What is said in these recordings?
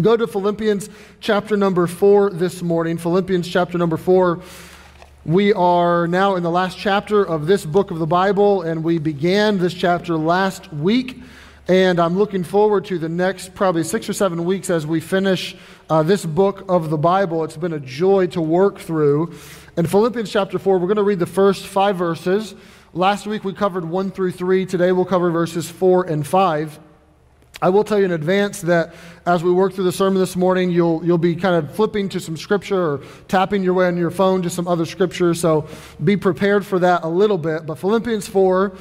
Go to Philippians chapter number four this morning. Philippians chapter number four. We are now in the last chapter of this book of the Bible, and we began this chapter last week. And I'm looking forward to the next probably six or seven weeks as we finish uh, this book of the Bible. It's been a joy to work through. In Philippians chapter 4, we're going to read the first five verses. Last week we covered 1 through 3. Today we'll cover verses 4 and 5. I will tell you in advance that as we work through the sermon this morning, you'll, you'll be kind of flipping to some scripture or tapping your way on your phone to some other scripture. So be prepared for that a little bit. But Philippians 4,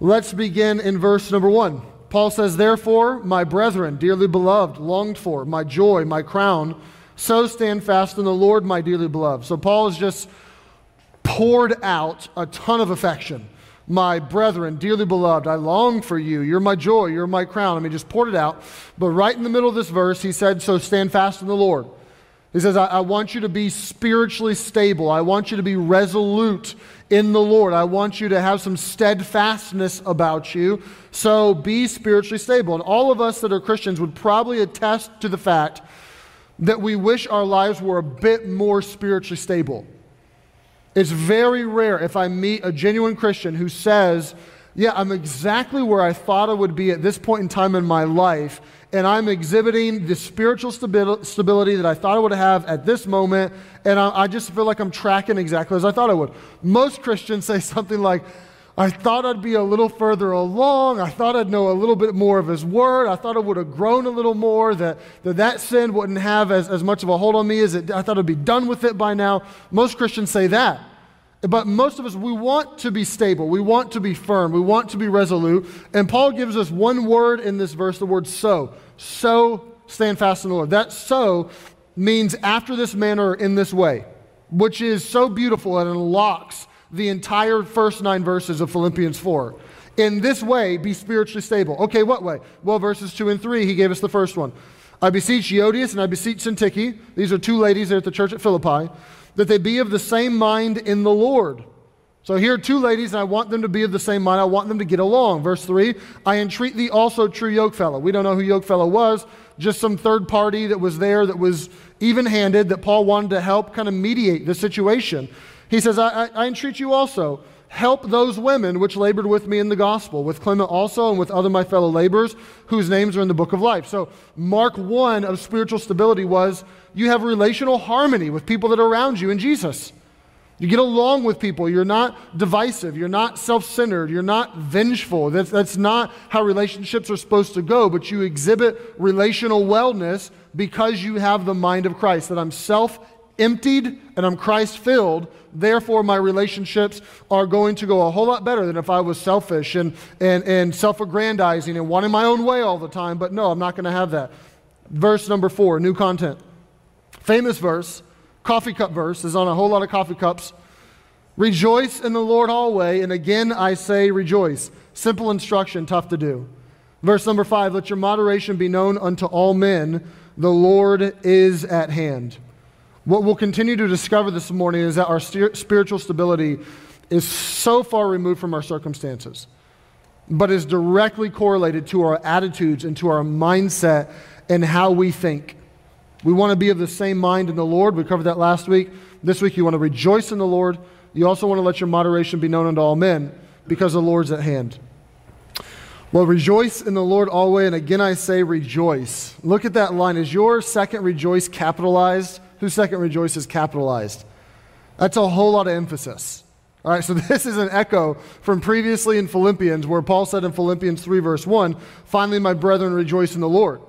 let's begin in verse number 1. Paul says, Therefore, my brethren, dearly beloved, longed for, my joy, my crown, so stand fast in the Lord, my dearly beloved. So Paul has just poured out a ton of affection. My brethren, dearly beloved, I long for you. You're my joy. You're my crown. I mean, just poured it out. But right in the middle of this verse, he said, So stand fast in the Lord. He says, I, I, want you to be spiritually stable. I want you to be resolute in the Lord. I want you to have some steadfastness about you. So be spiritually stable. And all of us that are Christians would probably attest to the fact that we wish our lives were a bit more spiritually stable. It's very rare if I meet a genuine Christian who says, Yeah, I'm exactly where I thought I would be at this point in time in my life, and I'm exhibiting the spiritual stability that I thought I would have at this moment, and I, I just feel like I'm tracking exactly as I thought I would. Most Christians say something like, I thought I'd be a little further along. I thought I'd know a little bit more of His Word. I thought I would have grown a little more, that that, that sin wouldn't have as, as much of a hold on me as it, I thought I'd be done with it by now. Most Christians say that. But most of us, we want to be stable. We want to be firm. We want to be resolute. And Paul gives us one word in this verse, the word so. So stand fast in the Lord. That so means after this manner in this way, which is so beautiful and unlocks the entire first nine verses of Philippians 4. In this way, be spiritually stable. Okay, what way? Well, verses 2 and 3, he gave us the first one. I beseech Euodias and I beseech Syntyche. These are two ladies there at the church at Philippi that they be of the same mind in the Lord. So here are two ladies, and I want them to be of the same mind. I want them to get along. Verse 3 I entreat thee also, true yokefellow. We don't know who yokefellow was, just some third party that was there that was even handed that Paul wanted to help kind of mediate the situation. He says, I, I, I entreat you also help those women which labored with me in the gospel, with Clement also, and with other my fellow laborers, whose names are in the book of life. So, Mark 1 of spiritual stability was you have relational harmony with people that are around you in Jesus. You get along with people. You're not divisive. You're not self centered. You're not vengeful. That's, that's not how relationships are supposed to go, but you exhibit relational wellness because you have the mind of Christ, that I'm self emptied and I'm Christ filled, therefore my relationships are going to go a whole lot better than if I was selfish and, and, and self aggrandizing and wanting my own way all the time. But no, I'm not going to have that. Verse number four, new content. Famous verse, coffee cup verse, is on a whole lot of coffee cups. Rejoice in the Lord always, and again I say rejoice. Simple instruction, tough to do. Verse number five, let your moderation be known unto all men. The Lord is at hand. What we'll continue to discover this morning is that our spiritual stability is so far removed from our circumstances, but is directly correlated to our attitudes and to our mindset and how we think. We want to be of the same mind in the Lord. We covered that last week. This week, you want to rejoice in the Lord. You also want to let your moderation be known unto all men because the Lord's at hand. Well, rejoice in the Lord always. And again, I say rejoice. Look at that line. Is your second rejoice capitalized? Whose second rejoice is capitalized. That's a whole lot of emphasis. All right, so this is an echo from previously in Philippians, where Paul said in Philippians 3, verse 1, finally, my brethren, rejoice in the Lord.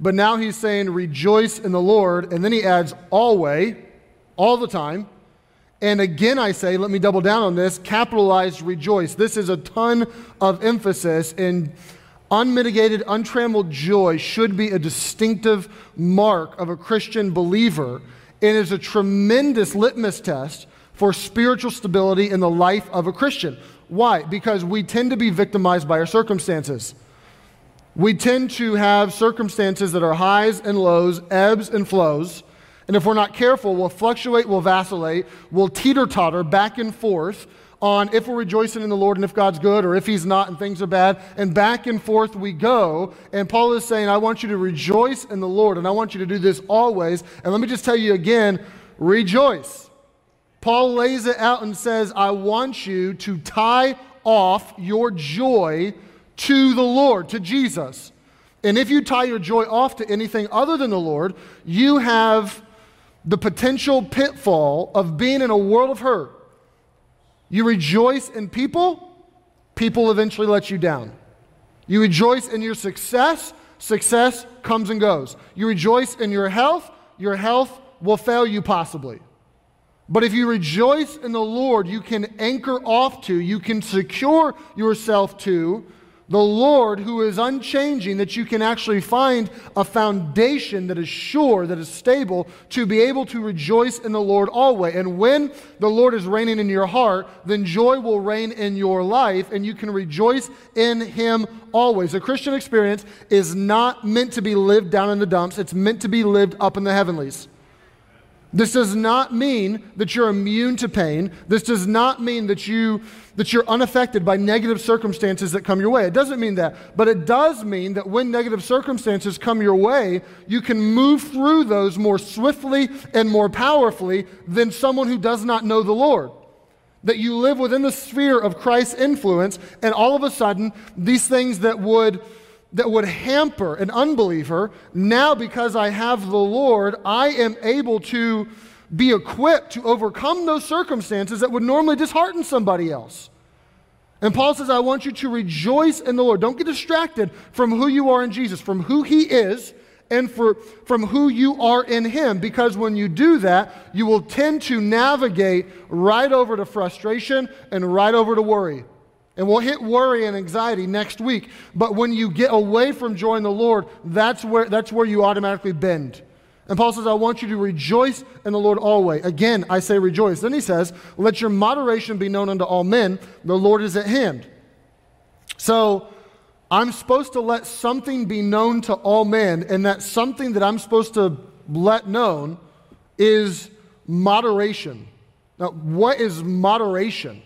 But now he's saying, rejoice in the Lord, and then he adds, always, all the time. And again, I say, let me double down on this capitalized rejoice. This is a ton of emphasis in Unmitigated, untrammeled joy should be a distinctive mark of a Christian believer and is a tremendous litmus test for spiritual stability in the life of a Christian. Why? Because we tend to be victimized by our circumstances. We tend to have circumstances that are highs and lows, ebbs and flows. And if we're not careful, we'll fluctuate, we'll vacillate, we'll teeter totter back and forth on if we're rejoicing in the Lord and if God's good or if He's not and things are bad. And back and forth we go. And Paul is saying, I want you to rejoice in the Lord and I want you to do this always. And let me just tell you again rejoice. Paul lays it out and says, I want you to tie off your joy to the Lord, to Jesus. And if you tie your joy off to anything other than the Lord, you have the potential pitfall of being in a world of hurt. You rejoice in people, people eventually let you down. You rejoice in your success, success comes and goes. You rejoice in your health, your health will fail you possibly. But if you rejoice in the Lord, you can anchor off to, you can secure yourself to the Lord who is unchanging, that you can actually find a foundation that is sure, that is stable, to be able to rejoice in the Lord always. And when the Lord is reigning in your heart, then joy will reign in your life, and you can rejoice in Him always. A Christian experience is not meant to be lived down in the dumps, it's meant to be lived up in the heavenlies. This does not mean that you're immune to pain. This does not mean that, you, that you're unaffected by negative circumstances that come your way. It doesn't mean that. But it does mean that when negative circumstances come your way, you can move through those more swiftly and more powerfully than someone who does not know the Lord. That you live within the sphere of Christ's influence, and all of a sudden, these things that would that would hamper an unbeliever, now because I have the Lord, I am able to be equipped to overcome those circumstances that would normally dishearten somebody else. And Paul says, I want you to rejoice in the Lord. Don't get distracted from who you are in Jesus, from who He is, and for, from who you are in Him. Because when you do that, you will tend to navigate right over to frustration and right over to worry. And we'll hit worry and anxiety next week. But when you get away from joy in the Lord, that's where, that's where you automatically bend. And Paul says, I want you to rejoice in the Lord always. Again, I say rejoice. Then he says, Let your moderation be known unto all men. The Lord is at hand. So I'm supposed to let something be known to all men, and that something that I'm supposed to let known is moderation. Now, what is moderation?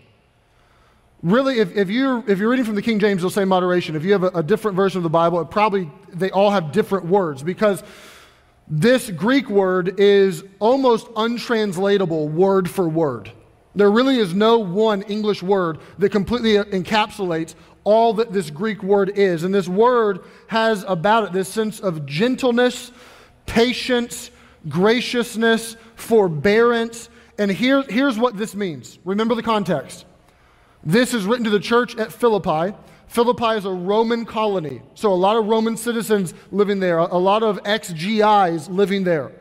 Really, if, if, you're, if you're reading from the King James, you'll say moderation. If you have a, a different version of the Bible, it probably, they all have different words because this Greek word is almost untranslatable word for word. There really is no one English word that completely encapsulates all that this Greek word is. And this word has about it this sense of gentleness, patience, graciousness, forbearance. And here, here's what this means. Remember the context. This is written to the church at Philippi. Philippi is a Roman colony, so a lot of Roman citizens living there, a lot of ex GIs living there.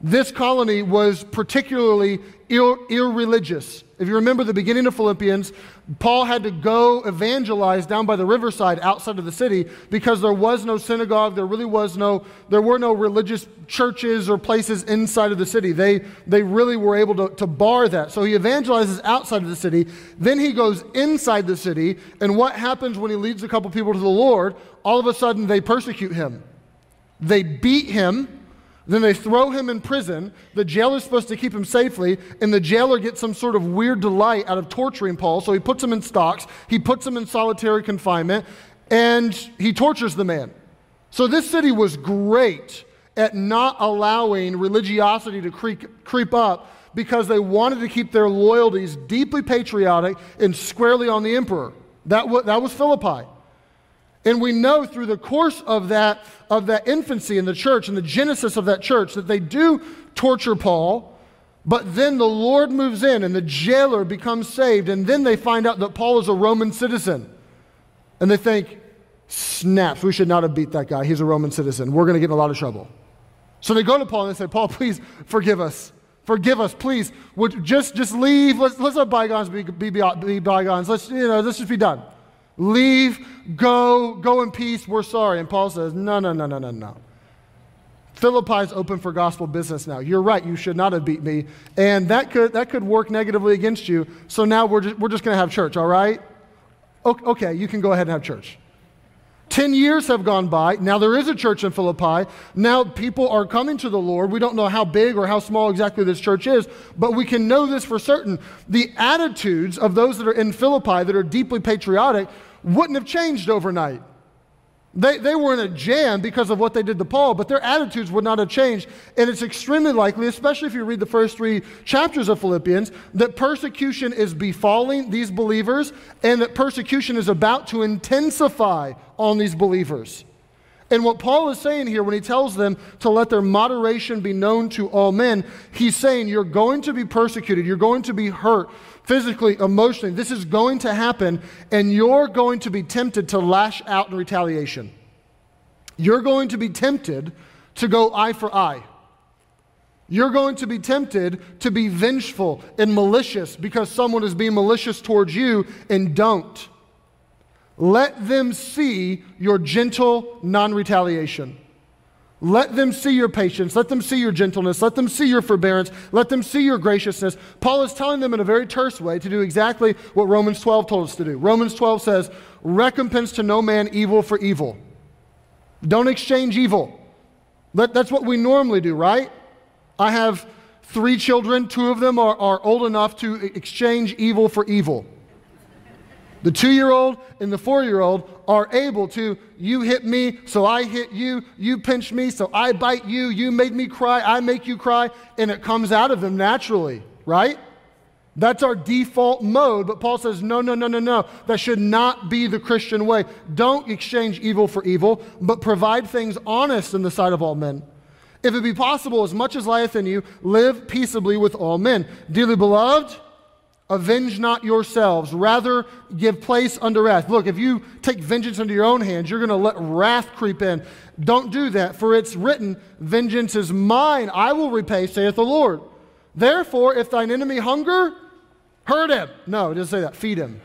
This colony was particularly ir- irreligious. If you remember the beginning of Philippians, Paul had to go evangelize down by the riverside outside of the city because there was no synagogue, there really was no, there were no religious churches or places inside of the city. They, they really were able to, to bar that. So he evangelizes outside of the city. Then he goes inside the city. And what happens when he leads a couple people to the Lord? All of a sudden, they persecute him. They beat him then they throw him in prison. The jailer's supposed to keep him safely, and the jailer gets some sort of weird delight out of torturing Paul. So he puts him in stocks, he puts him in solitary confinement, and he tortures the man. So this city was great at not allowing religiosity to creep, creep up because they wanted to keep their loyalties deeply patriotic and squarely on the emperor. That, w- that was Philippi. And we know through the course of that, of that infancy in the church and the genesis of that church that they do torture Paul, but then the Lord moves in and the jailer becomes saved. And then they find out that Paul is a Roman citizen. And they think, snaps, we should not have beat that guy. He's a Roman citizen. We're going to get in a lot of trouble. So they go to Paul and they say, Paul, please forgive us. Forgive us, please. Would just, just leave. Let's, let's let bygones be, be, be bygones. Let's, you know, let's just be done. Leave, go, go in peace, we're sorry. And Paul says, No, no, no, no, no, no. Philippi's open for gospel business now. You're right, you should not have beat me. And that could, that could work negatively against you. So now we're just, we're just going to have church, all right? Okay, you can go ahead and have church. 10 years have gone by. Now there is a church in Philippi. Now people are coming to the Lord. We don't know how big or how small exactly this church is, but we can know this for certain. The attitudes of those that are in Philippi that are deeply patriotic wouldn't have changed overnight. They, they were in a jam because of what they did to Paul, but their attitudes would not have changed. And it's extremely likely, especially if you read the first three chapters of Philippians, that persecution is befalling these believers and that persecution is about to intensify on these believers. And what Paul is saying here when he tells them to let their moderation be known to all men, he's saying you're going to be persecuted, you're going to be hurt physically, emotionally. This is going to happen, and you're going to be tempted to lash out in retaliation. You're going to be tempted to go eye for eye. You're going to be tempted to be vengeful and malicious because someone is being malicious towards you, and don't. Let them see your gentle non retaliation. Let them see your patience. Let them see your gentleness. Let them see your forbearance. Let them see your graciousness. Paul is telling them in a very terse way to do exactly what Romans 12 told us to do. Romans 12 says, Recompense to no man evil for evil. Don't exchange evil. That's what we normally do, right? I have three children. Two of them are, are old enough to exchange evil for evil. The two year old and the four year old are able to, you hit me, so I hit you, you pinch me, so I bite you, you made me cry, I make you cry, and it comes out of them naturally, right? That's our default mode, but Paul says, no, no, no, no, no. That should not be the Christian way. Don't exchange evil for evil, but provide things honest in the sight of all men. If it be possible, as much as lieth in you, live peaceably with all men. Dearly beloved, Avenge not yourselves, rather give place unto wrath. Look, if you take vengeance into your own hands, you're going to let wrath creep in. Don't do that, for it's written, Vengeance is mine, I will repay, saith the Lord. Therefore, if thine enemy hunger, hurt him. No, it doesn't say that. Feed him.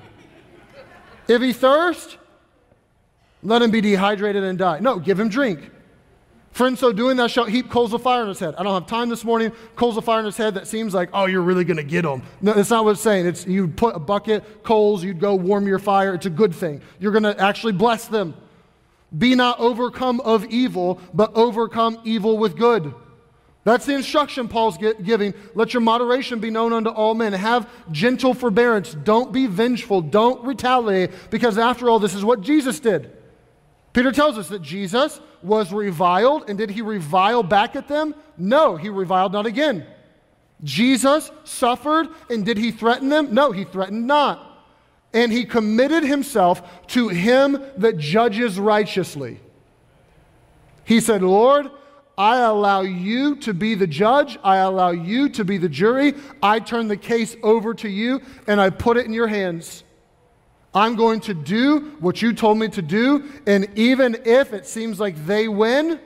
if he thirst, let him be dehydrated and die. No, give him drink. For in so doing, thou shalt heap coals of fire on his head. I don't have time this morning. Coals of fire on his head that seems like, oh, you're really going to get him. No, that's not what it's saying. It's you put a bucket, coals, you'd go warm your fire. It's a good thing. You're going to actually bless them. Be not overcome of evil, but overcome evil with good. That's the instruction Paul's giving. Let your moderation be known unto all men. Have gentle forbearance. Don't be vengeful. Don't retaliate, because after all, this is what Jesus did. Peter tells us that Jesus was reviled, and did he revile back at them? No, he reviled not again. Jesus suffered, and did he threaten them? No, he threatened not. And he committed himself to him that judges righteously. He said, Lord, I allow you to be the judge. I allow you to be the jury. I turn the case over to you and I put it in your hands. I'm going to do what you told me to do. And even if it seems like they win,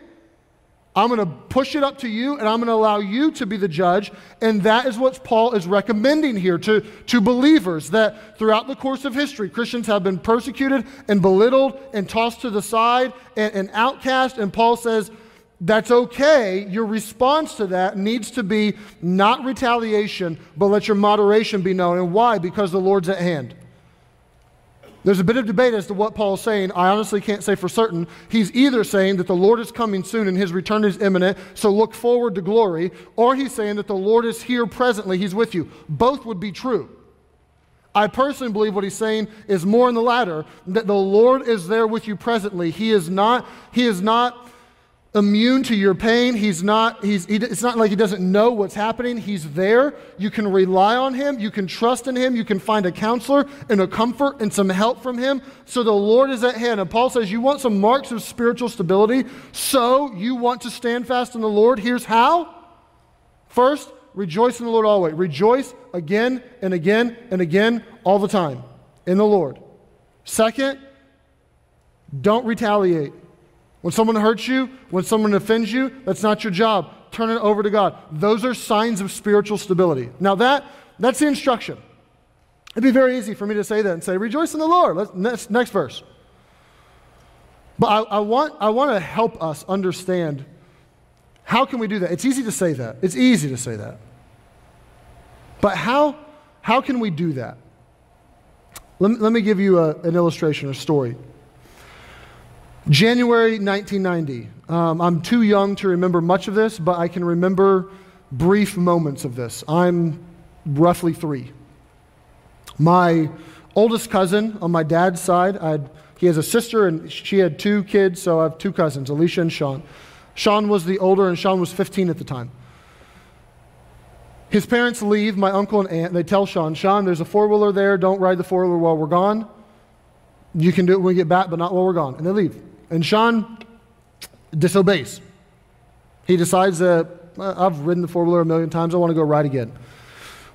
I'm going to push it up to you and I'm going to allow you to be the judge. And that is what Paul is recommending here to, to believers that throughout the course of history, Christians have been persecuted and belittled and tossed to the side and, and outcast. And Paul says, that's okay. Your response to that needs to be not retaliation, but let your moderation be known. And why? Because the Lord's at hand. There's a bit of debate as to what Paul's saying. I honestly can't say for certain. He's either saying that the Lord is coming soon and his return is imminent, so look forward to glory, or he's saying that the Lord is here presently, he's with you. Both would be true. I personally believe what he's saying is more in the latter, that the Lord is there with you presently. He is not, he is not immune to your pain. He's not, he's, he, it's not like he doesn't know what's happening. He's there. You can rely on him. You can trust in him. You can find a counselor and a comfort and some help from him. So the Lord is at hand. And Paul says, You want some marks of spiritual stability? So you want to stand fast in the Lord? Here's how. First, rejoice in the Lord always. Rejoice again and again and again all the time in the Lord. Second, don't retaliate. When someone hurts you, when someone offends you, that's not your job. Turn it over to God. Those are signs of spiritual stability. Now, that, that's the instruction. It'd be very easy for me to say that and say, Rejoice in the Lord. Let's, next, next verse. But I, I, want, I want to help us understand how can we do that? It's easy to say that. It's easy to say that. But how, how can we do that? Let me, let me give you a, an illustration, a story. January 1990. Um, I'm too young to remember much of this, but I can remember brief moments of this. I'm roughly three. My oldest cousin on my dad's side, I'd, he has a sister and she had two kids, so I have two cousins, Alicia and Sean. Sean was the older, and Sean was 15 at the time. His parents leave, my uncle and aunt, they tell Sean, Sean, there's a four wheeler there, don't ride the four wheeler while we're gone. You can do it when we get back, but not while we're gone. And they leave. And Sean disobeys. He decides that uh, I've ridden the four wheeler a million times, I want to go ride again.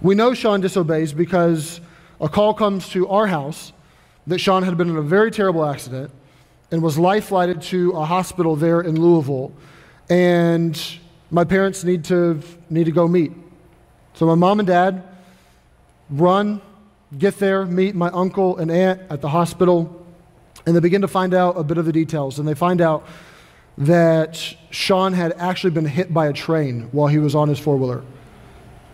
We know Sean disobeys because a call comes to our house that Sean had been in a very terrible accident and was life flighted to a hospital there in Louisville. And my parents need to, need to go meet. So my mom and dad run, get there, meet my uncle and aunt at the hospital, and they begin to find out a bit of the details. And they find out that Sean had actually been hit by a train while he was on his four wheeler.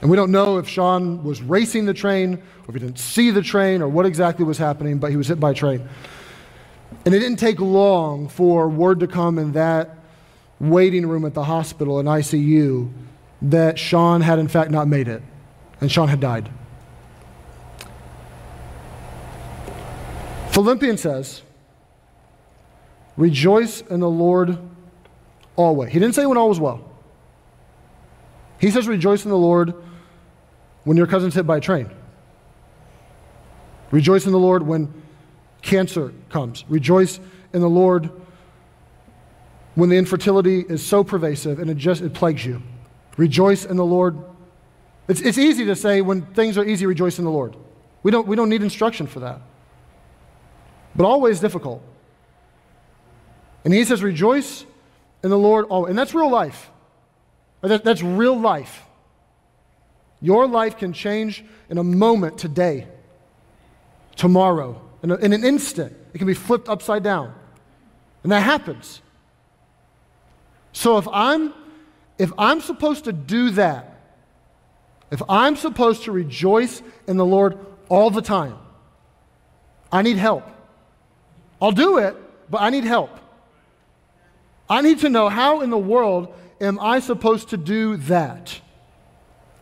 And we don't know if Sean was racing the train, or if he didn't see the train, or what exactly was happening, but he was hit by a train. And it didn't take long for word to come in that waiting room at the hospital in ICU that Sean had, in fact, not made it, and Sean had died. Philippians says, Rejoice in the Lord always. He didn't say when all was well. He says, Rejoice in the Lord when your cousin's hit by a train. Rejoice in the Lord when cancer comes. Rejoice in the Lord when the infertility is so pervasive and it just it plagues you. Rejoice in the Lord. It's, it's easy to say when things are easy, rejoice in the Lord. We don't, we don't need instruction for that. But always difficult. And he says, rejoice in the Lord always. And that's real life. That, that's real life. Your life can change in a moment today, tomorrow, in, a, in an instant. It can be flipped upside down. And that happens. So if I'm if I'm supposed to do that, if I'm supposed to rejoice in the Lord all the time, I need help. I'll do it, but I need help. I need to know how in the world am I supposed to do that?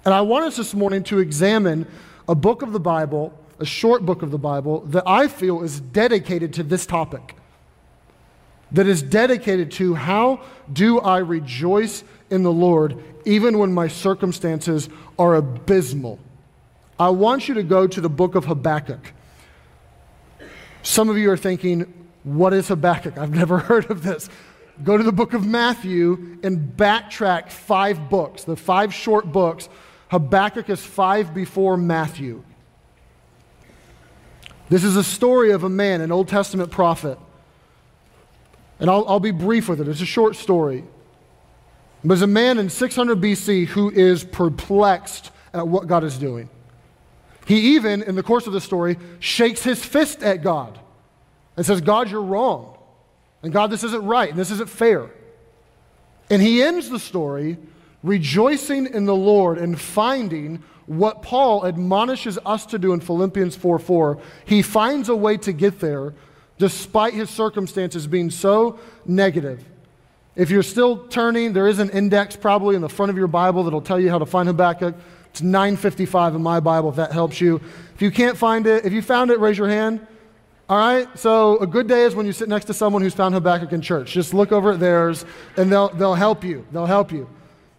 And I want us this morning to examine a book of the Bible, a short book of the Bible, that I feel is dedicated to this topic. That is dedicated to how do I rejoice in the Lord even when my circumstances are abysmal. I want you to go to the book of Habakkuk. Some of you are thinking, what is Habakkuk? I've never heard of this. Go to the book of Matthew and backtrack five books, the five short books Habakkuk is five before Matthew. This is a story of a man, an Old Testament prophet. And I'll, I'll be brief with it. It's a short story. There's a man in 600 BC who is perplexed at what God is doing. He even, in the course of the story, shakes his fist at God and says, God, you're wrong. And God, this isn't right and this isn't fair. And he ends the story rejoicing in the Lord and finding what Paul admonishes us to do in Philippians 4 4. He finds a way to get there despite his circumstances being so negative. If you're still turning, there is an index probably in the front of your Bible that'll tell you how to find Habakkuk. It's 955 in my Bible if that helps you. If you can't find it, if you found it, raise your hand. All right? So a good day is when you sit next to someone who's found Habakkuk in church. Just look over at theirs and they'll, they'll help you. They'll help you.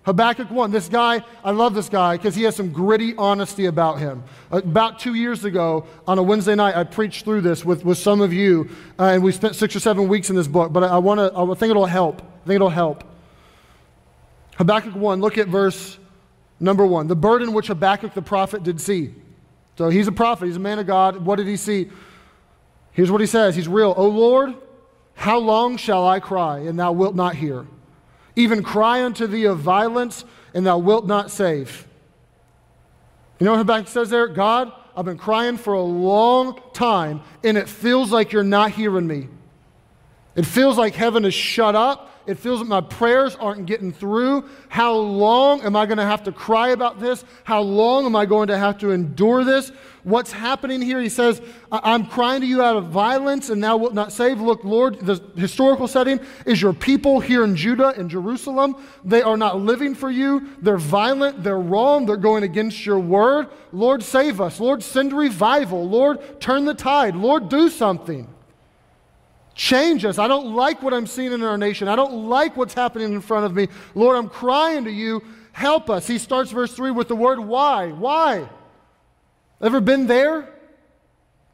Habakkuk 1, this guy, I love this guy because he has some gritty honesty about him. About two years ago, on a Wednesday night, I preached through this with, with some of you, uh, and we spent six or seven weeks in this book, but I, I, wanna, I think it'll help. I think it'll help. Habakkuk 1, look at verse number 1. The burden which Habakkuk the prophet did see. So he's a prophet, he's a man of God. What did he see? Here's what he says He's real. O Lord, how long shall I cry, and thou wilt not hear? even cry unto thee of violence, and thou wilt not save. You know what Habakkuk says there? God, I've been crying for a long time, and it feels like you're not hearing me. It feels like heaven is shut up It feels like my prayers aren't getting through. How long am I going to have to cry about this? How long am I going to have to endure this? What's happening here? He says, I'm crying to you out of violence and thou wilt not save. Look, Lord, the historical setting is your people here in Judah and Jerusalem. They are not living for you. They're violent. They're wrong. They're going against your word. Lord, save us. Lord, send revival. Lord, turn the tide. Lord, do something. Change us. I don't like what I'm seeing in our nation. I don't like what's happening in front of me. Lord, I'm crying to you. Help us. He starts verse 3 with the word why. Why? Ever been there?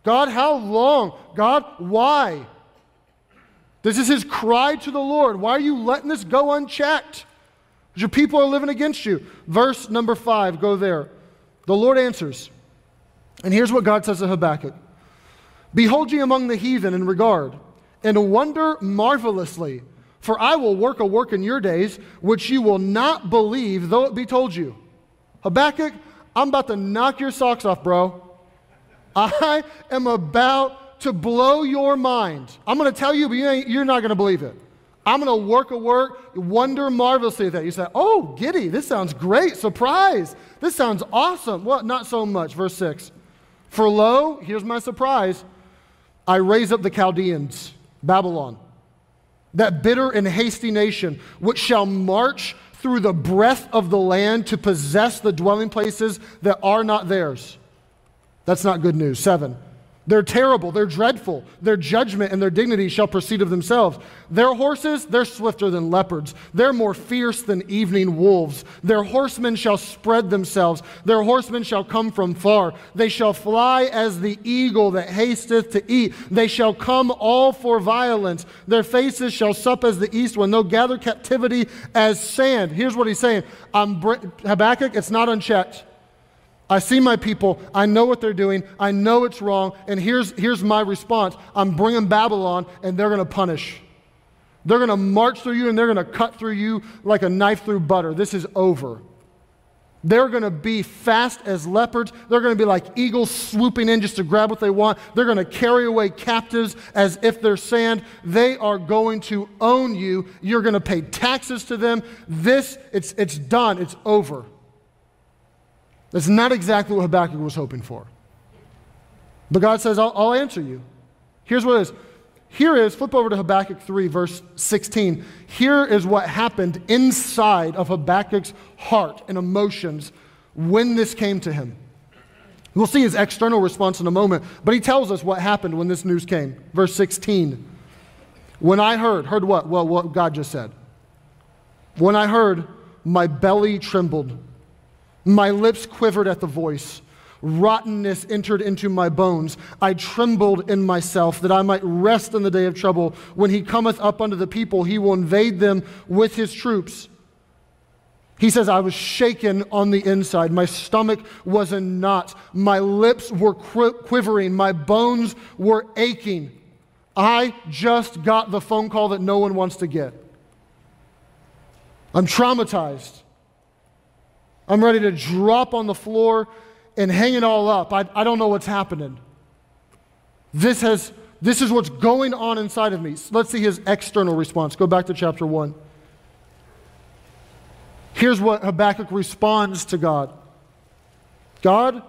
God, how long? God, why? This is his cry to the Lord. Why are you letting this go unchecked? Your people are living against you. Verse number five, go there. The Lord answers. And here's what God says to Habakkuk Behold ye among the heathen in regard and wonder marvelously. For I will work a work in your days which you will not believe, though it be told you. Habakkuk, I'm about to knock your socks off, bro. I am about to blow your mind. I'm going to tell you, but you you're not going to believe it. I'm going to work a work, wonder marvelously at that. You say, oh, giddy, this sounds great. Surprise. This sounds awesome. Well, not so much. Verse 6. For lo, here's my surprise I raise up the Chaldeans Babylon, that bitter and hasty nation, which shall march through the breadth of the land to possess the dwelling places that are not theirs. That's not good news. Seven. They're terrible, they're dreadful. Their judgment and their dignity shall proceed of themselves. Their horses, they're swifter than leopards. They're more fierce than evening wolves. Their horsemen shall spread themselves. Their horsemen shall come from far. They shall fly as the eagle that hasteth to eat. They shall come all for violence. Their faces shall sup as the east when they'll gather captivity as sand. Here's what he's saying um, I'm, Habakkuk, it's not unchecked. I see my people. I know what they're doing. I know it's wrong. And here's, here's my response I'm bringing Babylon, and they're going to punish. They're going to march through you, and they're going to cut through you like a knife through butter. This is over. They're going to be fast as leopards. They're going to be like eagles swooping in just to grab what they want. They're going to carry away captives as if they're sand. They are going to own you. You're going to pay taxes to them. This, it's, it's done. It's over. That's not exactly what Habakkuk was hoping for. But God says, I'll, I'll answer you. Here's what it is. Here is, flip over to Habakkuk 3, verse 16. Here is what happened inside of Habakkuk's heart and emotions when this came to him. We'll see his external response in a moment, but he tells us what happened when this news came. Verse 16. When I heard, heard what? Well, what God just said. When I heard, my belly trembled. My lips quivered at the voice. Rottenness entered into my bones. I trembled in myself that I might rest in the day of trouble. When he cometh up unto the people, he will invade them with his troops. He says, I was shaken on the inside. My stomach was in knots. My lips were quivering. My bones were aching. I just got the phone call that no one wants to get. I'm traumatized. I'm ready to drop on the floor and hang it all up. I, I don't know what's happening. This, has, this is what's going on inside of me. Let's see his external response. Go back to chapter 1. Here's what Habakkuk responds to God God,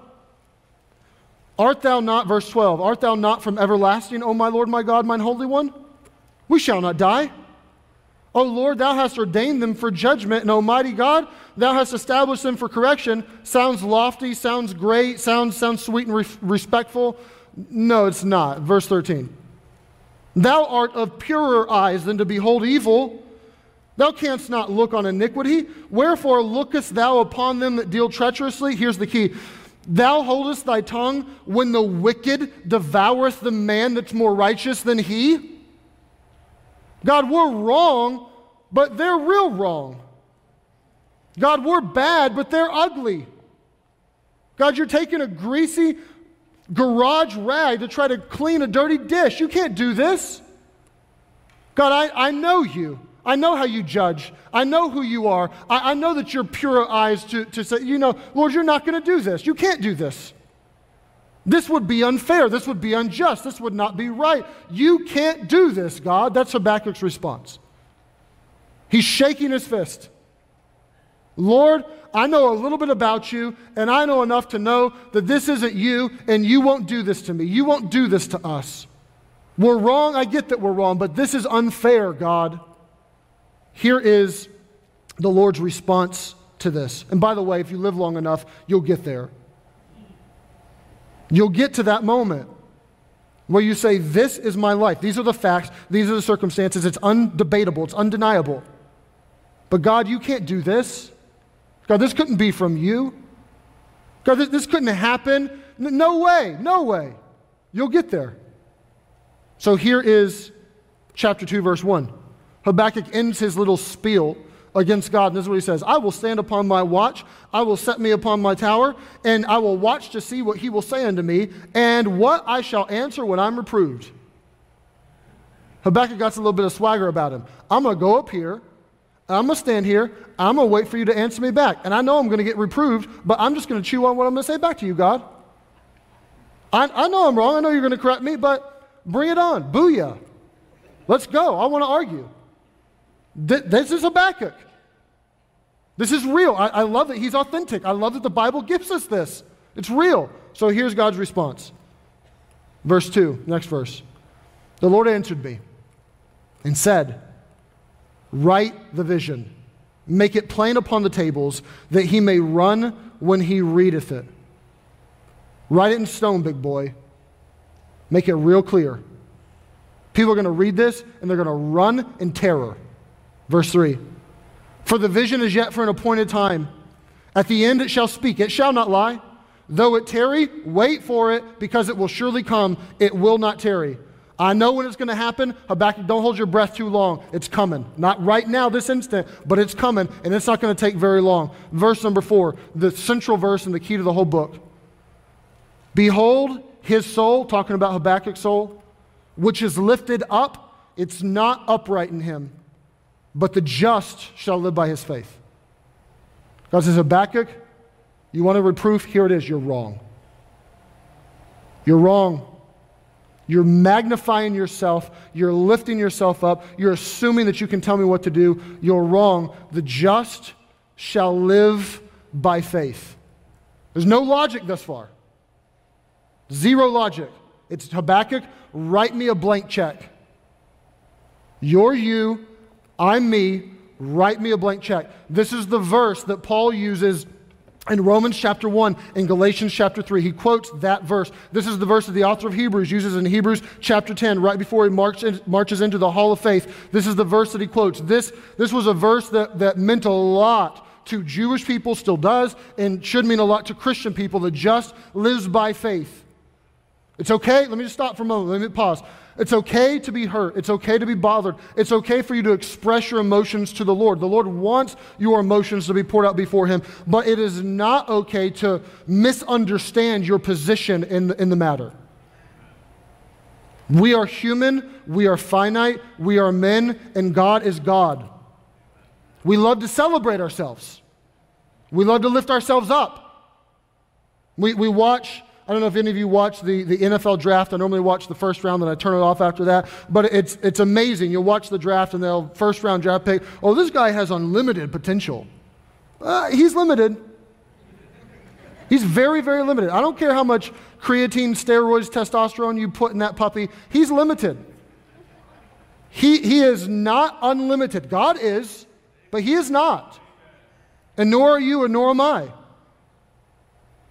art thou not, verse 12, art thou not from everlasting, O my Lord, my God, mine Holy One? We shall not die. O Lord, thou hast ordained them for judgment, and Almighty God, thou hast established them for correction. Sounds lofty, sounds great, sounds, sounds sweet and re- respectful. No, it's not. Verse 13. Thou art of purer eyes than to behold evil. Thou canst not look on iniquity. Wherefore lookest thou upon them that deal treacherously? Here's the key. Thou holdest thy tongue when the wicked devoureth the man that's more righteous than he. God, we're wrong, but they're real wrong. God, we're bad, but they're ugly. God, you're taking a greasy garage rag to try to clean a dirty dish. You can't do this. God, I, I know you. I know how you judge. I know who you are. I, I know that you're pure eyes to, to say, you know, Lord, you're not going to do this. You can't do this. This would be unfair. This would be unjust. This would not be right. You can't do this, God. That's Habakkuk's response. He's shaking his fist. Lord, I know a little bit about you, and I know enough to know that this isn't you, and you won't do this to me. You won't do this to us. We're wrong. I get that we're wrong, but this is unfair, God. Here is the Lord's response to this. And by the way, if you live long enough, you'll get there. You'll get to that moment where you say, This is my life. These are the facts. These are the circumstances. It's undebatable. It's undeniable. But God, you can't do this. God, this couldn't be from you. God, this, this couldn't happen. No way. No way. You'll get there. So here is chapter 2, verse 1. Habakkuk ends his little spiel against God. And this is what he says I will stand upon my watch, I will set me upon my tower, and I will watch to see what he will say unto me, and what I shall answer when I'm reproved. Habakkuk got a little bit of swagger about him. I'm going to go up here, I'm going to stand here, I'm going to wait for you to answer me back. And I know I'm going to get reproved, but I'm just going to chew on what I'm going to say back to you, God. I, I know I'm wrong, I know you're going to correct me, but bring it on. Booyah. Let's go. I want to argue. Th- this is Habakkuk. This is real. I, I love that he's authentic. I love that the Bible gives us this. It's real. So here's God's response. Verse 2, next verse. The Lord answered me and said, Write the vision, make it plain upon the tables, that he may run when he readeth it. Write it in stone, big boy. Make it real clear. People are going to read this and they're going to run in terror. Verse 3 For the vision is yet for an appointed time. At the end it shall speak, it shall not lie. Though it tarry, wait for it, because it will surely come. It will not tarry. I know when it's going to happen. Habakkuk, don't hold your breath too long. It's coming. Not right now, this instant, but it's coming, and it's not going to take very long. Verse number four, the central verse and the key to the whole book. Behold, his soul, talking about Habakkuk's soul, which is lifted up, it's not upright in him but the just shall live by his faith. God says, Habakkuk, you want a reproof? Here it is. You're wrong. You're wrong. You're magnifying yourself. You're lifting yourself up. You're assuming that you can tell me what to do. You're wrong. The just shall live by faith. There's no logic thus far. Zero logic. It's Habakkuk, write me a blank check. You're you, I'm me, write me a blank check. This is the verse that Paul uses in Romans chapter 1 and Galatians chapter 3. He quotes that verse. This is the verse that the author of Hebrews uses in Hebrews chapter 10, right before he march in, marches into the hall of faith. This is the verse that he quotes. This, this was a verse that, that meant a lot to Jewish people, still does, and should mean a lot to Christian people that just lives by faith. It's okay. Let me just stop for a moment. Let me pause. It's okay to be hurt. It's okay to be bothered. It's okay for you to express your emotions to the Lord. The Lord wants your emotions to be poured out before Him, but it is not okay to misunderstand your position in the, in the matter. We are human, we are finite, we are men, and God is God. We love to celebrate ourselves, we love to lift ourselves up. We, we watch I don't know if any of you watch the, the NFL draft. I normally watch the first round, then I turn it off after that. But it's, it's amazing. You'll watch the draft, and they'll first round draft pick. Oh, this guy has unlimited potential. Uh, he's limited. He's very, very limited. I don't care how much creatine, steroids, testosterone you put in that puppy, he's limited. He, he is not unlimited. God is, but he is not. And nor are you, and nor am I.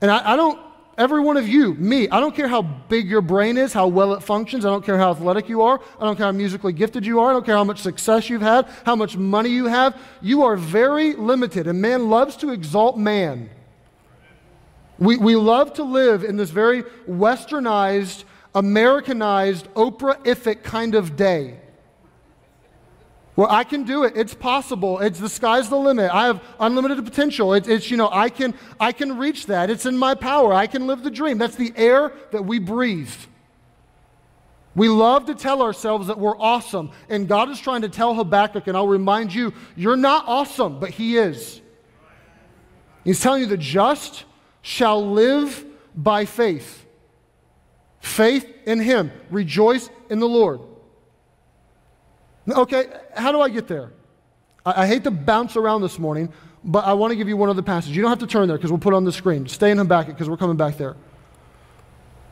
And I, I don't Every one of you, me, I don't care how big your brain is, how well it functions. I don't care how athletic you are. I don't care how musically gifted you are. I don't care how much success you've had, how much money you have. You are very limited, and man loves to exalt man. We, we love to live in this very westernized, Americanized, Oprah-ific kind of day. Well, I can do it. It's possible. It's the sky's the limit. I have unlimited potential. It's, it's, you know, I can, I can reach that. It's in my power. I can live the dream. That's the air that we breathe. We love to tell ourselves that we're awesome. And God is trying to tell Habakkuk, and I'll remind you, you're not awesome, but He is. He's telling you the just shall live by faith. Faith in Him. Rejoice in the Lord. Okay, how do I get there? I, I hate to bounce around this morning, but I want to give you one other passage. You don't have to turn there because we'll put it on the screen. Stay in Habakkuk because we're coming back there.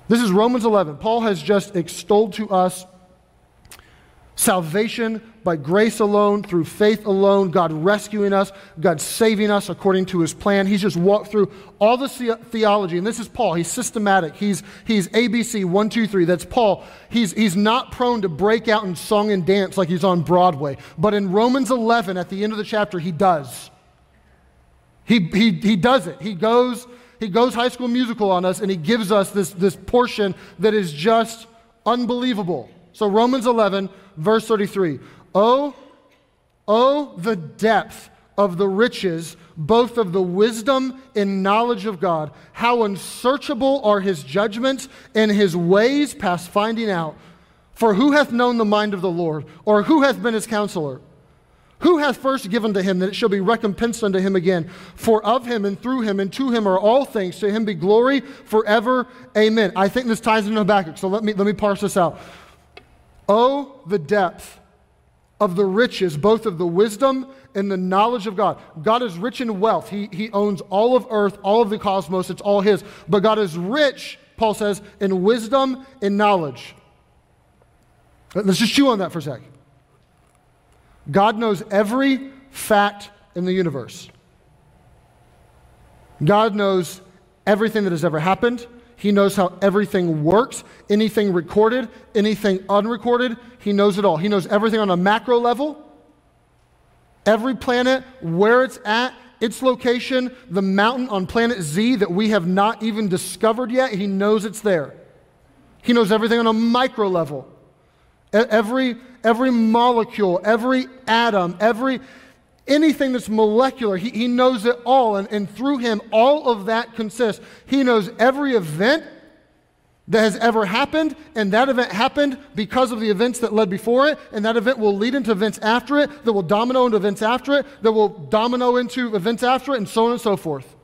This is Romans 11. Paul has just extolled to us salvation by grace alone, through faith alone, God rescuing us, God saving us according to his plan. He's just walked through all the theology. And this is Paul. He's systematic. He's, he's ABC, one, two, three. That's Paul. He's, he's not prone to break out in song and dance like he's on Broadway. But in Romans 11, at the end of the chapter, he does. He, he, he does it. He goes, he goes high school musical on us and he gives us this, this portion that is just unbelievable. So, Romans 11, verse 33. Oh, oh, the depth of the riches, both of the wisdom and knowledge of God. How unsearchable are his judgments and his ways past finding out. For who hath known the mind of the Lord, or who hath been his counselor? Who hath first given to him that it shall be recompensed unto him again? For of him and through him and to him are all things. To him be glory forever. Amen. I think this ties into Habakkuk, so let me, let me parse this out. Oh, the depth of the riches, both of the wisdom and the knowledge of God. God is rich in wealth. He, he owns all of earth, all of the cosmos, it's all His. But God is rich, Paul says, in wisdom and knowledge. Let's just chew on that for a sec. God knows every fact in the universe. God knows everything that has ever happened. He knows how everything works, anything recorded, anything unrecorded. He knows it all. He knows everything on a macro level, every planet, where it's at, its location, the mountain on planet Z that we have not even discovered yet. He knows it's there. He knows everything on a micro level. Every, every molecule, every atom, every anything that's molecular, he, he knows it all. And, and through him, all of that consists. He knows every event that has ever happened, and that event happened because of the events that led before it, and that event will lead into events after it, that will domino into events after it, that will domino into events after it, and so on and so forth.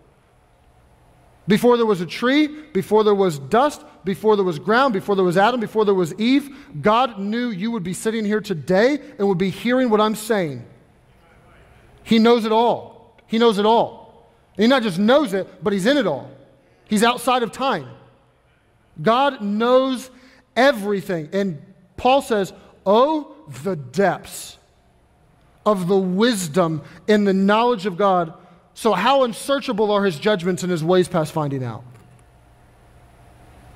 Before there was a tree, before there was dust, before there was ground, before there was Adam, before there was Eve, God knew you would be sitting here today and would be hearing what I'm saying. He knows it all. He knows it all. And he not just knows it, but he's in it all. He's outside of time. God knows everything. And Paul says, Oh, the depths of the wisdom and the knowledge of God. So, how unsearchable are his judgments and his ways past finding out?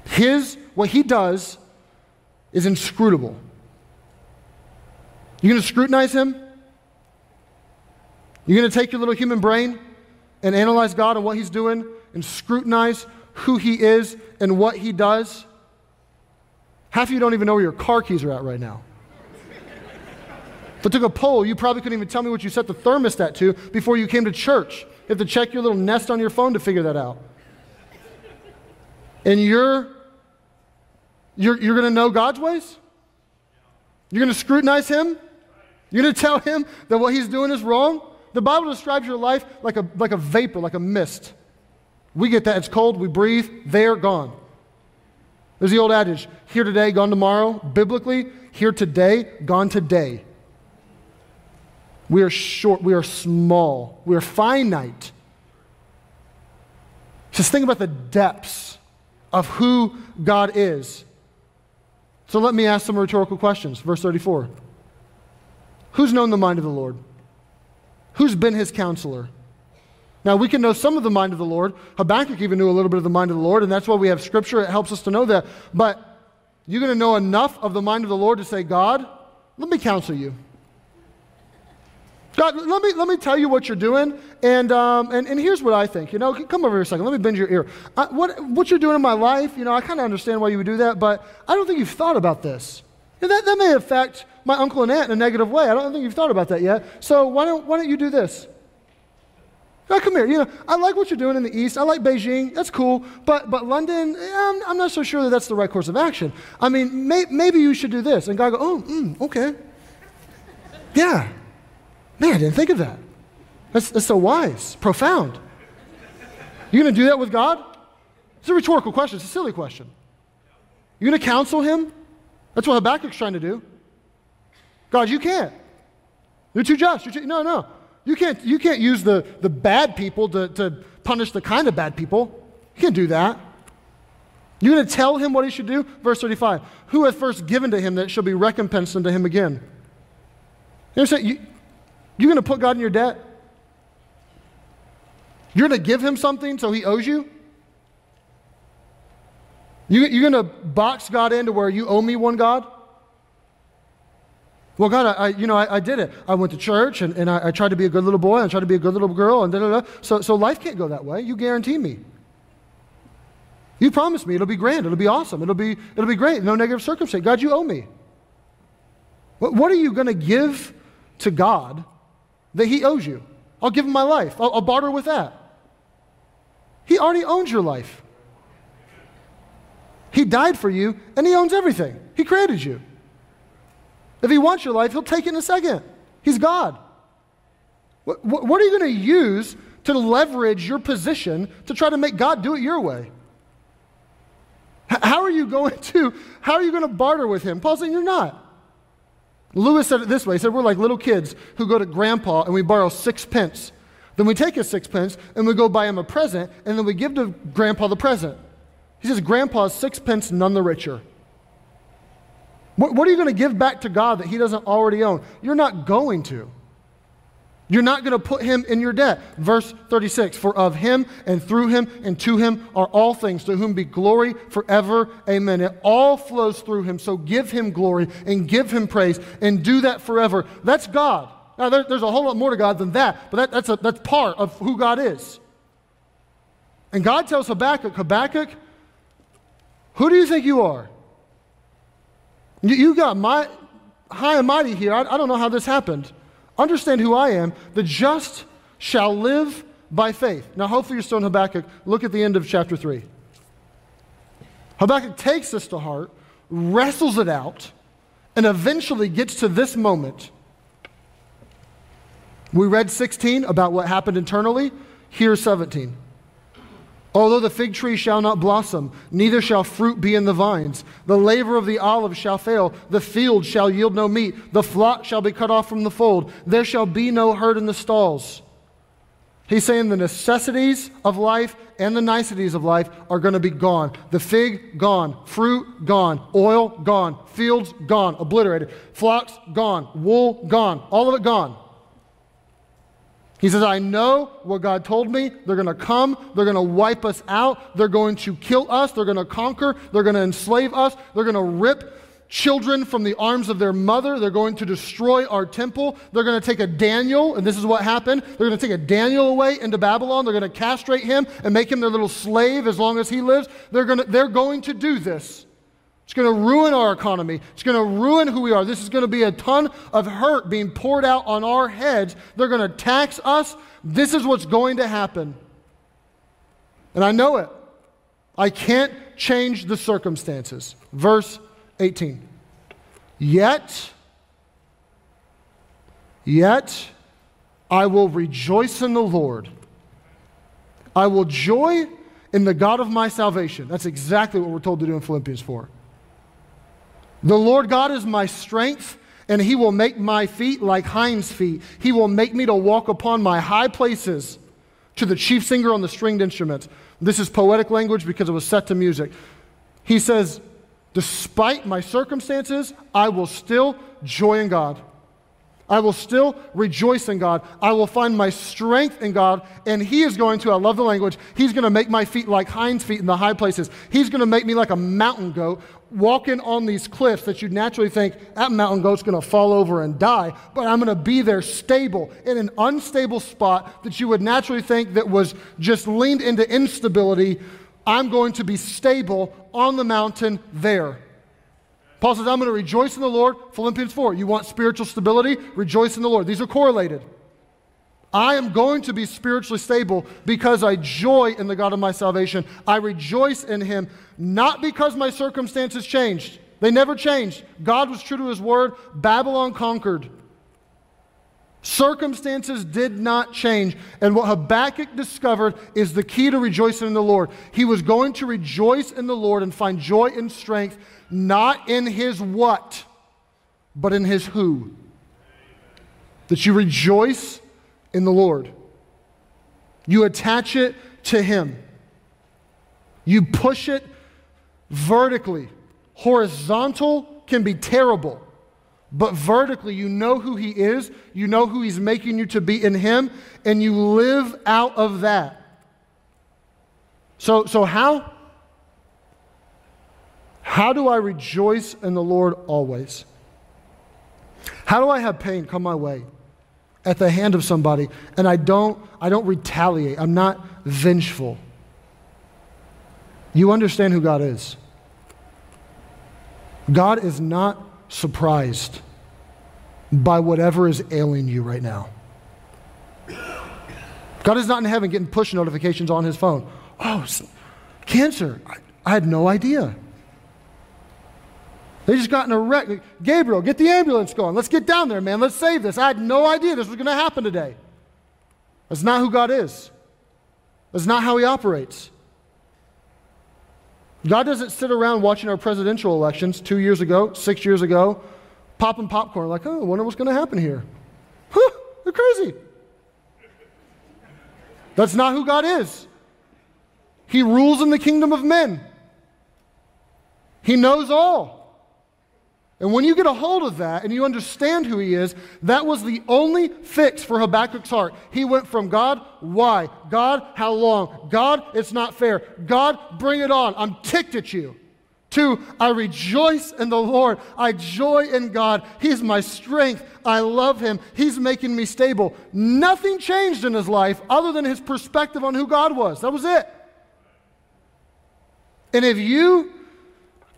His, what he does is inscrutable. You going to scrutinize him? You're going to take your little human brain and analyze God and what He's doing and scrutinize who He is and what He does? Half of you don't even know where your car keys are at right now. if I took a poll, you probably couldn't even tell me what you set the thermostat to before you came to church. You have to check your little nest on your phone to figure that out. And you're, you're, you're going to know God's ways? You're going to scrutinize Him? You're going to tell Him that what He's doing is wrong? The Bible describes your life like a, like a vapor, like a mist. We get that. It's cold, we breathe, they're gone. There's the old adage here today, gone tomorrow. Biblically, here today, gone today. We are short, we are small, we are finite. Just think about the depths of who God is. So let me ask some rhetorical questions. Verse 34 Who's known the mind of the Lord? Who's been his counselor? Now, we can know some of the mind of the Lord. Habakkuk even knew a little bit of the mind of the Lord, and that's why we have scripture. It helps us to know that. But you're going to know enough of the mind of the Lord to say, God, let me counsel you. God, let me, let me tell you what you're doing, and, um, and, and here's what I think. You know, come over here a second. Let me bend your ear. I, what, what you're doing in my life, you know, I kind of understand why you would do that, but I don't think you've thought about this. And that, that may affect my uncle and aunt in a negative way. I don't think you've thought about that yet. So why don't, why don't you do this? Now, come here. You know, I like what you're doing in the East. I like Beijing. That's cool. But, but London, eh, I'm, I'm not so sure that that's the right course of action. I mean, may, maybe you should do this. And God go, oh, mm, okay. Yeah. Man, I didn't think of that. That's, that's so wise, profound. You going to do that with God? It's a rhetorical question. It's a silly question. You going to counsel him? That's what Habakkuk's trying to do. God, you can't. You're too just. You're too, no, no. You can't, you can't use the, the bad people to, to punish the kind of bad people. You can't do that. You're going to tell him what he should do? Verse 35 Who hath first given to him that shall be recompensed unto him again? You know You, you're going to put God in your debt? You're going to give him something so he owes you? you you're going to box God into where you owe me one God? Well, God, I, I you know, I, I, did it. I went to church and, and I, I, tried to be a good little boy and I tried to be a good little girl and da da da. So, so life can't go that way. You guarantee me. You promised me it'll be grand. It'll be awesome. It'll be, it'll be great. No negative circumstance. God, you owe me. What, what are you going to give to God that He owes you? I'll give Him my life. I'll, I'll barter with that. He already owns your life. He died for you and He owns everything. He created you. If He wants your life, He'll take it in a second. He's God. What, what, are you going to use to leverage your position to try to make God do it your way? How are you going to, how are you going to barter with him? Paul saying you're not. Lewis said it this way. He said, We're like little kids who go to grandpa and we borrow sixpence. Then we take his sixpence and we go buy him a present, and then we give to grandpa the present. He says, Grandpa's sixpence, none the richer. What, what are you going to give back to God that he doesn't already own? You're not going to. You're not going to put him in your debt. Verse 36 For of him and through him and to him are all things, to whom be glory forever. Amen. It all flows through him. So give him glory and give him praise and do that forever. That's God. Now, there, there's a whole lot more to God than that, but that, that's, a, that's part of who God is. And God tells Habakkuk, Habakkuk, who do you think you are? You, you got my high and mighty here. I, I don't know how this happened. Understand who I am. The just shall live by faith. Now, hopefully, you're still in Habakkuk. Look at the end of chapter 3. Habakkuk takes this to heart, wrestles it out, and eventually gets to this moment. We read 16 about what happened internally. Here's 17. Although the fig tree shall not blossom, neither shall fruit be in the vines, the labor of the olive shall fail, the field shall yield no meat, the flock shall be cut off from the fold, there shall be no herd in the stalls. He's saying the necessities of life and the niceties of life are going to be gone. The fig, gone. Fruit, gone. Oil, gone. Fields, gone. Obliterated. Flocks, gone. Wool, gone. All of it gone. He says, I know what God told me. They're going to come. They're going to wipe us out. They're going to kill us. They're going to conquer. They're going to enslave us. They're going to rip children from the arms of their mother. They're going to destroy our temple. They're going to take a Daniel, and this is what happened. They're going to take a Daniel away into Babylon. They're going to castrate him and make him their little slave as long as he lives. They're going to, they're going to do this. It's going to ruin our economy. It's going to ruin who we are. This is going to be a ton of hurt being poured out on our heads. They're going to tax us. This is what's going to happen. And I know it. I can't change the circumstances. Verse 18. Yet, yet, I will rejoice in the Lord. I will joy in the God of my salvation. That's exactly what we're told to do in Philippians 4. The Lord God is my strength, and he will make my feet like hinds' feet. He will make me to walk upon my high places to the chief singer on the stringed instruments. This is poetic language because it was set to music. He says, Despite my circumstances, I will still joy in God. I will still rejoice in God. I will find my strength in God. And He is going to, I love the language, He's going to make my feet like hinds' feet in the high places. He's going to make me like a mountain goat walking on these cliffs that you'd naturally think that mountain goat's going to fall over and die. But I'm going to be there stable in an unstable spot that you would naturally think that was just leaned into instability. I'm going to be stable on the mountain there. Paul says, I'm going to rejoice in the Lord. Philippians 4. You want spiritual stability? Rejoice in the Lord. These are correlated. I am going to be spiritually stable because I joy in the God of my salvation. I rejoice in Him, not because my circumstances changed. They never changed. God was true to His word. Babylon conquered. Circumstances did not change. And what Habakkuk discovered is the key to rejoicing in the Lord. He was going to rejoice in the Lord and find joy and strength not in his what, but in his who. that you rejoice in the Lord. You attach it to Him. You push it vertically. Horizontal can be terrible, but vertically, you know who He is, you know who He's making you to be in Him, and you live out of that. So, so how? How do I rejoice in the Lord always? How do I have pain come my way at the hand of somebody and I don't, I don't retaliate? I'm not vengeful. You understand who God is. God is not surprised by whatever is ailing you right now. God is not in heaven getting push notifications on his phone. Oh, cancer. I, I had no idea. They just got in a wreck. Gabriel, get the ambulance going. Let's get down there, man. Let's save this. I had no idea this was going to happen today. That's not who God is. That's not how He operates. God doesn't sit around watching our presidential elections two years ago, six years ago, popping popcorn like, oh, I wonder what's going to happen here. Huh, they're crazy. That's not who God is. He rules in the kingdom of men. He knows all. And when you get a hold of that and you understand who he is, that was the only fix for Habakkuk's heart. He went from God, why? God, how long? God, it's not fair. God, bring it on. I'm ticked at you. To, I rejoice in the Lord. I joy in God. He's my strength. I love him. He's making me stable. Nothing changed in his life other than his perspective on who God was. That was it. And if you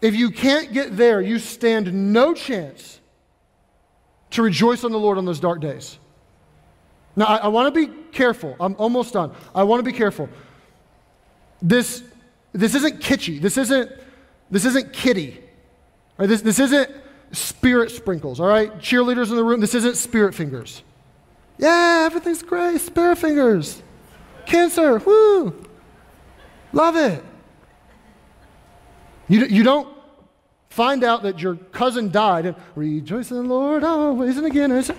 if you can't get there, you stand no chance to rejoice on the Lord on those dark days. Now, I, I want to be careful. I'm almost done. I want to be careful. This, this isn't kitschy. This isn't, this isn't kitty. Right? This, this isn't spirit sprinkles, all right? Cheerleaders in the room, this isn't spirit fingers. Yeah, everything's great. Spirit fingers. Cancer, woo. Love it. You, you don't find out that your cousin died and rejoice in the Lord always and again. Is it?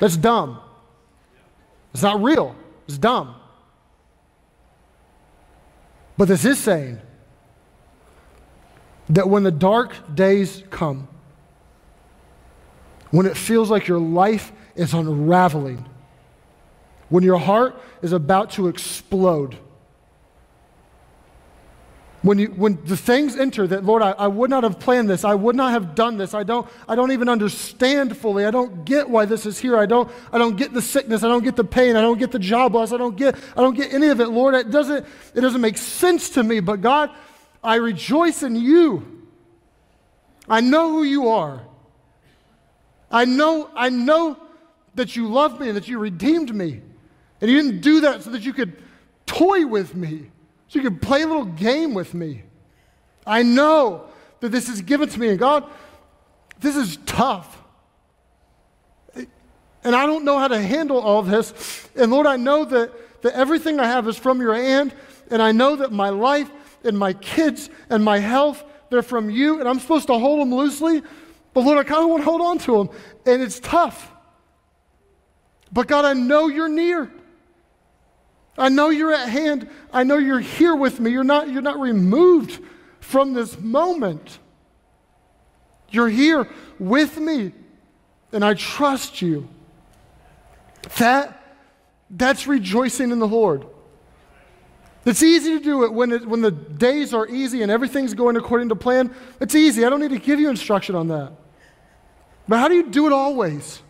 That's dumb. It's not real. It's dumb. But this is saying that when the dark days come, when it feels like your life is unraveling, when your heart is about to explode, when, you, when the things enter that, Lord, I, I would not have planned this, I would not have done this, I don't, I don't even understand fully, I don't get why this is here, I don't, I don't get the sickness, I don't get the pain, I don't get the job loss, I don't get, I don't get any of it, Lord, it doesn't, it doesn't make sense to me, but God, I rejoice in you. I know who you are. I know, I know that you love me and that you redeemed me. And you didn't do that so that you could toy with me so you can play a little game with me. I know that this is given to me, and God, this is tough. And I don't know how to handle all this. And Lord, I know that, that everything I have is from your hand, and I know that my life and my kids and my health, they're from you, and I'm supposed to hold them loosely. But Lord, I kind of want to hold on to them, and it's tough. But God, I know you're near. I know you're at hand. I know you're here with me. You're not, you're not removed from this moment. You're here with me, and I trust you. That, that's rejoicing in the Lord. It's easy to do it when, it when the days are easy and everything's going according to plan. It's easy. I don't need to give you instruction on that. But how do you do it always?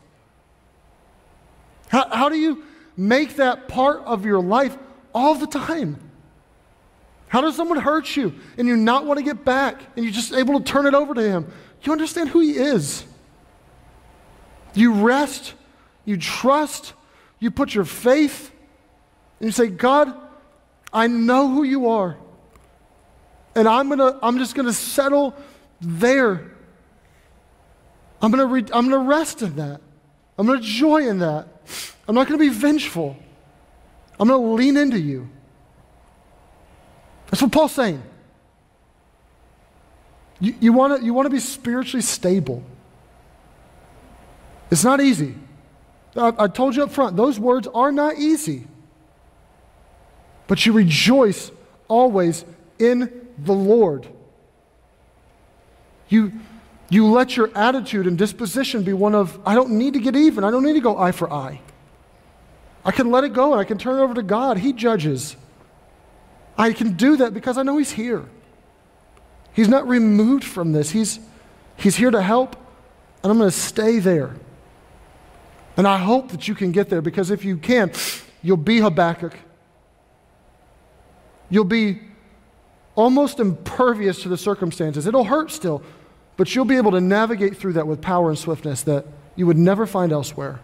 How, how do you make that part of your life all the time. How does someone hurt you and you not want to get back and you're just able to turn it over to him? You understand who he is. You rest, you trust, you put your faith, and you say, God, I know who you are. And I'm, gonna, I'm just going to settle there. I'm going re- I'm going to rest in that. I'm going to joy in that. I'm not going to be vengeful. I'm going to lean into you. That's what Paul's saying. You, you want you to be spiritually stable. It's not easy. I, I told you up front, those words are not easy. But you rejoice always in the Lord. You, you let your attitude and disposition be one of, I don't need to get even. I don't need to go eye for eye. I can let it go and I can turn it over to God. He judges. I can do that because I know He's here. He's not removed from this. He's, he's here to help, and I'm going to stay there. And I hope that you can get there because if you can, you'll be Habakkuk. You'll be almost impervious to the circumstances. It'll hurt still, but you'll be able to navigate through that with power and swiftness that you would never find elsewhere.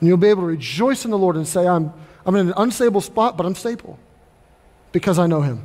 And you'll be able to rejoice in the Lord and say, I'm, I'm in an unstable spot, but I'm stable because I know Him.